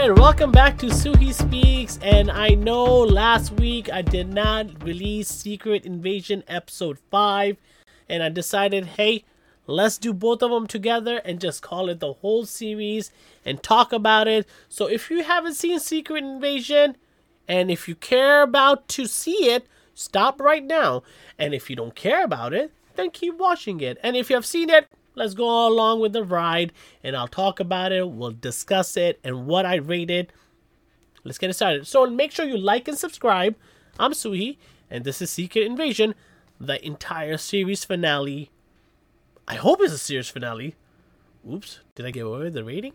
and welcome back to Suhi Speaks. And I know last week I did not release Secret Invasion episode 5, and I decided, hey, let's do both of them together and just call it the whole series and talk about it. So if you haven't seen Secret Invasion, and if you care about to see it, stop right now. And if you don't care about it, then keep watching it. And if you have seen it, let's go along with the ride and I'll talk about it. We'll discuss it and what I rated. Let's get it started. So make sure you like and subscribe. I'm Suhi, and this is Secret Invasion, the entire series finale. I hope it's a series finale. Oops, did I give away the rating?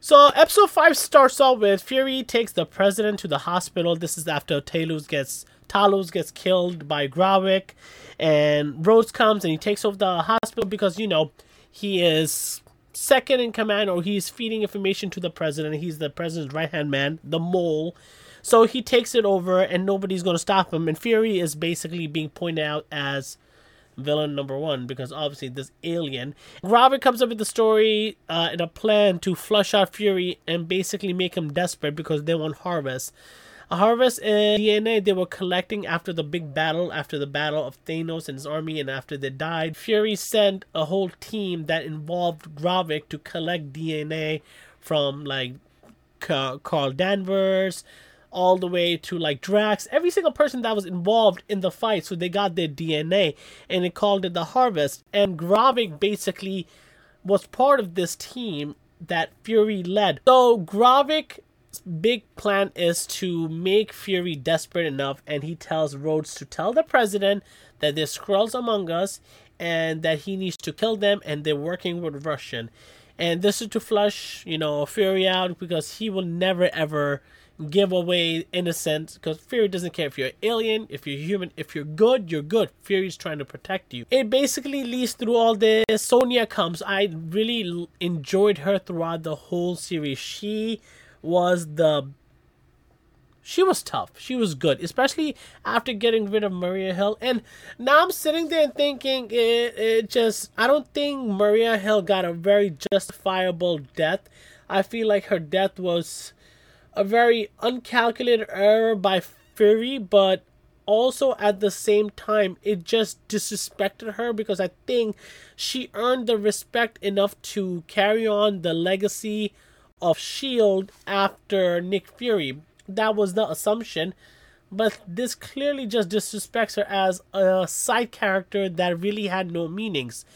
So episode five starts off with Fury takes the president to the hospital. This is after Talos gets Talos gets killed by Gravik, and Rhodes comes and he takes over the hospital because you know he is second in command or he's feeding information to the president. He's the president's right hand man, the mole. So he takes it over and nobody's going to stop him. And Fury is basically being pointed out as villain number one because obviously this alien. Gravik comes up with the story uh, and a plan to flush out Fury and basically make him desperate because they want Harvest. Harvest DNA they were collecting after the big battle, after the battle of Thanos and his army, and after they died. Fury sent a whole team that involved Gravik to collect DNA from like Carol Danvers, all the way to like Drax, every single person that was involved in the fight. So they got their DNA and they called it the Harvest. And Gravik basically was part of this team that Fury led. So Gravik big plan is to make Fury desperate enough, and he tells Rhodes to tell the president that there's Skrulls among us and that he needs to kill them, and they're working with Russian. And this is to flush, you know, Fury out because he will never ever give away innocence because Fury doesn't care if you're alien, if you're human, if you're good, you're good. Fury's trying to protect you. It basically leads through all this. Sonya comes. I really enjoyed her throughout the whole series. She was the she was tough. She was good, especially after getting rid of Maria Hill. And now I'm sitting there and thinking it, it just I don't think Maria Hill got a very justifiable death. I feel like her death was a very uncalculated error by Fury, but also at the same time it just disrespected her because I think she earned the respect enough to carry on the legacy of Shield after Nick Fury. That was the assumption, but this clearly just disrespects her as a side character that really had no meanings.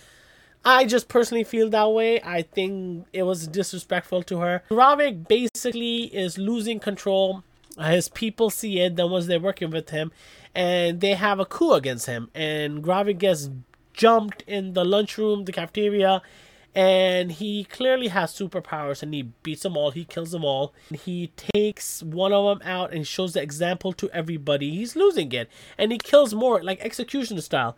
I just personally feel that way. I think it was disrespectful to her. Gravik basically is losing control. His people see it, the ones they're working with him, and they have a coup against him. And Gravik gets jumped in the lunchroom, the cafeteria, and he clearly has superpowers and he beats them all he kills them all he takes one of them out and shows the example to everybody he's losing it and he kills more like execution style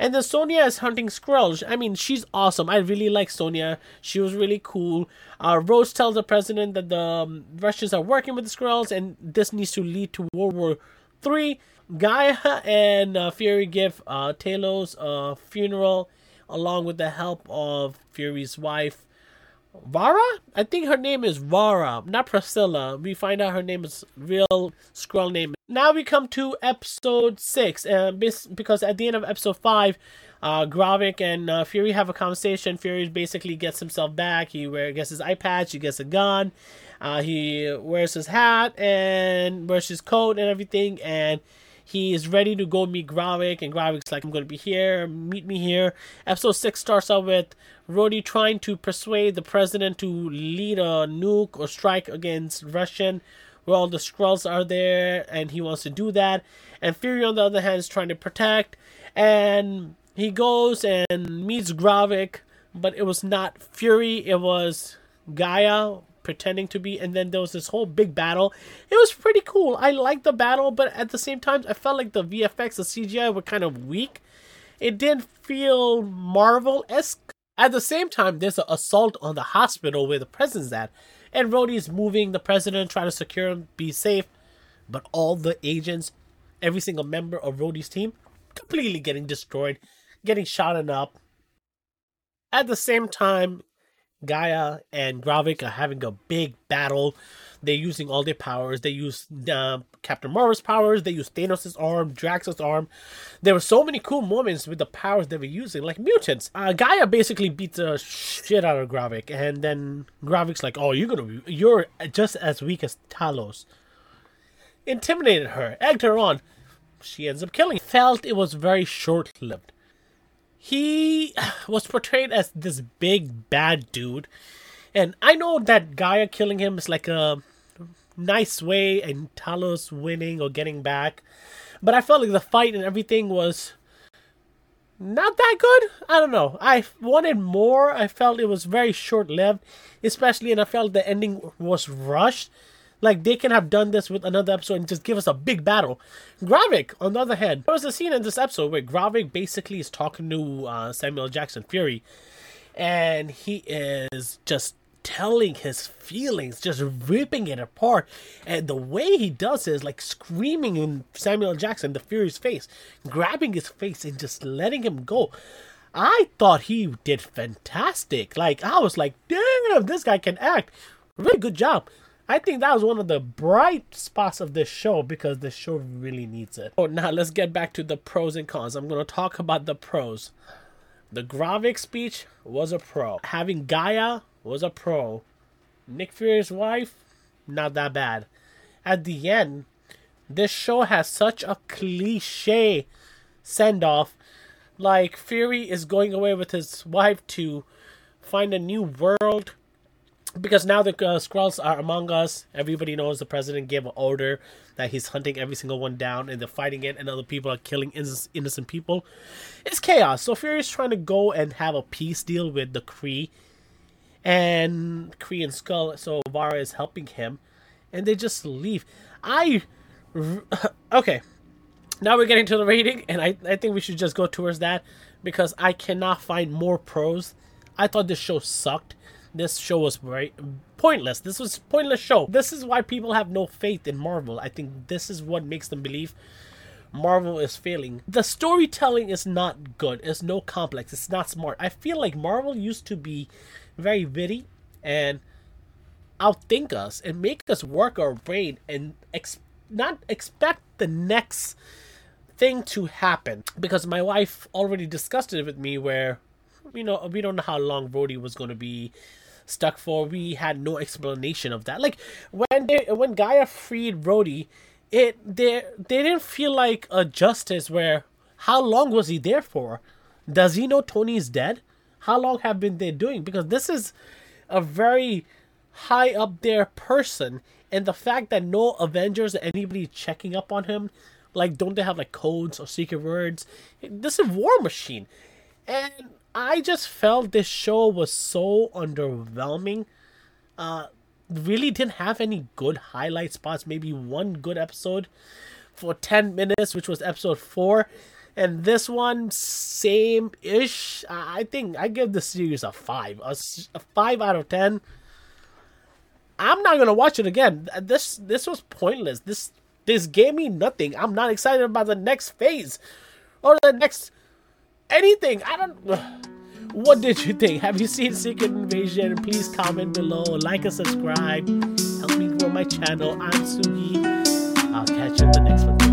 and then Sonya is hunting Skrulls. I mean, she's awesome. I really like Sonya. She was really cool. Uh, Rhodes tells the president that the um, Russians are working with the Skrulls, and this needs to lead to World War Three. Gaia and uh, Fury give uh, Talos a funeral along with the help of Fury's wife, Varra? I think her name is Varra, not Priscilla. We find out her name is real Skrull name. Now we come to episode six, and because at the end of episode five, uh, Gravik and uh, Fury have a conversation. Fury basically gets himself back. He wears gets his eye patch. He gets a gun. Uh, he wears his hat and wears his coat and everything, and he is ready to go meet Gravik, and Gravik's like, I'm going to be here, meet me here. Episode 6 starts out with Rhodey trying to persuade the president to lead a nuke or strike against Russian, where all the Skrulls are there, and he wants to do that. And Fury, on the other hand, is trying to protect, and he goes and meets Gravik, but it was not Fury, it was Gaia, pretending to be and then there was this whole big battle. It was pretty cool. I liked the battle but at the same time i felt like the vfx the cgi were kind of weak. It didn't feel marvel-esque. At the same time there's an assault on the hospital where the president's at and Rhodey's moving the president trying to secure him be safe. But all the agents every single member of Rhodey's team completely getting destroyed getting shot and up. At the same time Gaia and Gravik are having a big battle. they're using all their powers. They use uh, Captain Marvel's powers. They use Thanos' arm, Drax's arm. There were so many cool moments with the powers they were using, like mutants. Uh, Gaia basically beats the shit out of Gravik, and then Gravik's like, "Oh, you're gonna, be, you're just as weak as Talos." Intimidated her, egged her on. She ends up killing. Felt it was very short-lived. He was portrayed as this big bad dude and I know that Gaia killing him is like a nice way and Talos winning or getting back. But I felt like the fight and everything was not that good. I don't know. I wanted more. I felt it was very short lived, especially, and I felt the ending was rushed. Like they can have done this with another episode and just give us a big battle. Gravik, on the other hand, there was a scene in this episode where Gravik basically is talking to uh, Samuel Jackson Fury, and he is just telling his feelings, just ripping it apart. And the way he does it is like screaming in Samuel Jackson, the Fury's face, grabbing his face and just letting him go. I thought he did fantastic. Like, I was like, damn, this guy can act. Really good job. I think that was one of the bright spots of this show because the show really needs it. Oh, now let's get back to the pros and cons. I'm going to talk about the pros. The Gravik speech was a pro. Having Gaia was a pro. Nick Fury's wife, not that bad. At the end, this show has such a cliche send off. Like, Fury is going away with his wife to find a new world. Because now the uh, Skrulls are among us. Everybody knows the president gave an order that he's hunting every single one down and they're fighting it, and other people are killing innocent people. It's chaos. So Fury is trying to go and have a peace deal with the Kree and Kree and Skrull. So Varra is helping him, and they just leave. I okay. Now we're getting to the rating, and I, I think we should just go towards that because I cannot find more pros. I thought this show sucked. This show was very pointless. This was pointless show. This is why people have no faith in Marvel. I think this is what makes them believe Marvel is failing. The storytelling is not good. It's no complex. It's not smart. I feel like Marvel used to be very witty and outthink us and make us work our brain and ex- not expect the next thing to happen because my wife already discussed it with me where you know we don't know how long Rhodey was going to be stuck for. We had no explanation of that. Like when they when Gaia freed Rhodey it they they didn't feel like a justice where how long was he there for? Does he know Tony's dead? How long have been they doing? Because this is a very high up there person, and the fact that no Avengers anybody checking up on him, like don't they have like codes or secret words? This is War Machine, and I just felt this show was so underwhelming. Uh, really didn't have any good highlight spots. Maybe one good episode for ten minutes, which was episode four and this one same ish. I think I give the series a five, a, a five out of ten. I'm not gonna watch it again. This this was pointless. This this gave me nothing. I'm not excited about the next phase or the next anything. I don't. What did you think? Have you seen Secret Invasion? Please comment below, like and subscribe. Help me grow my channel. I'm Sugi. I'll catch you in the next one.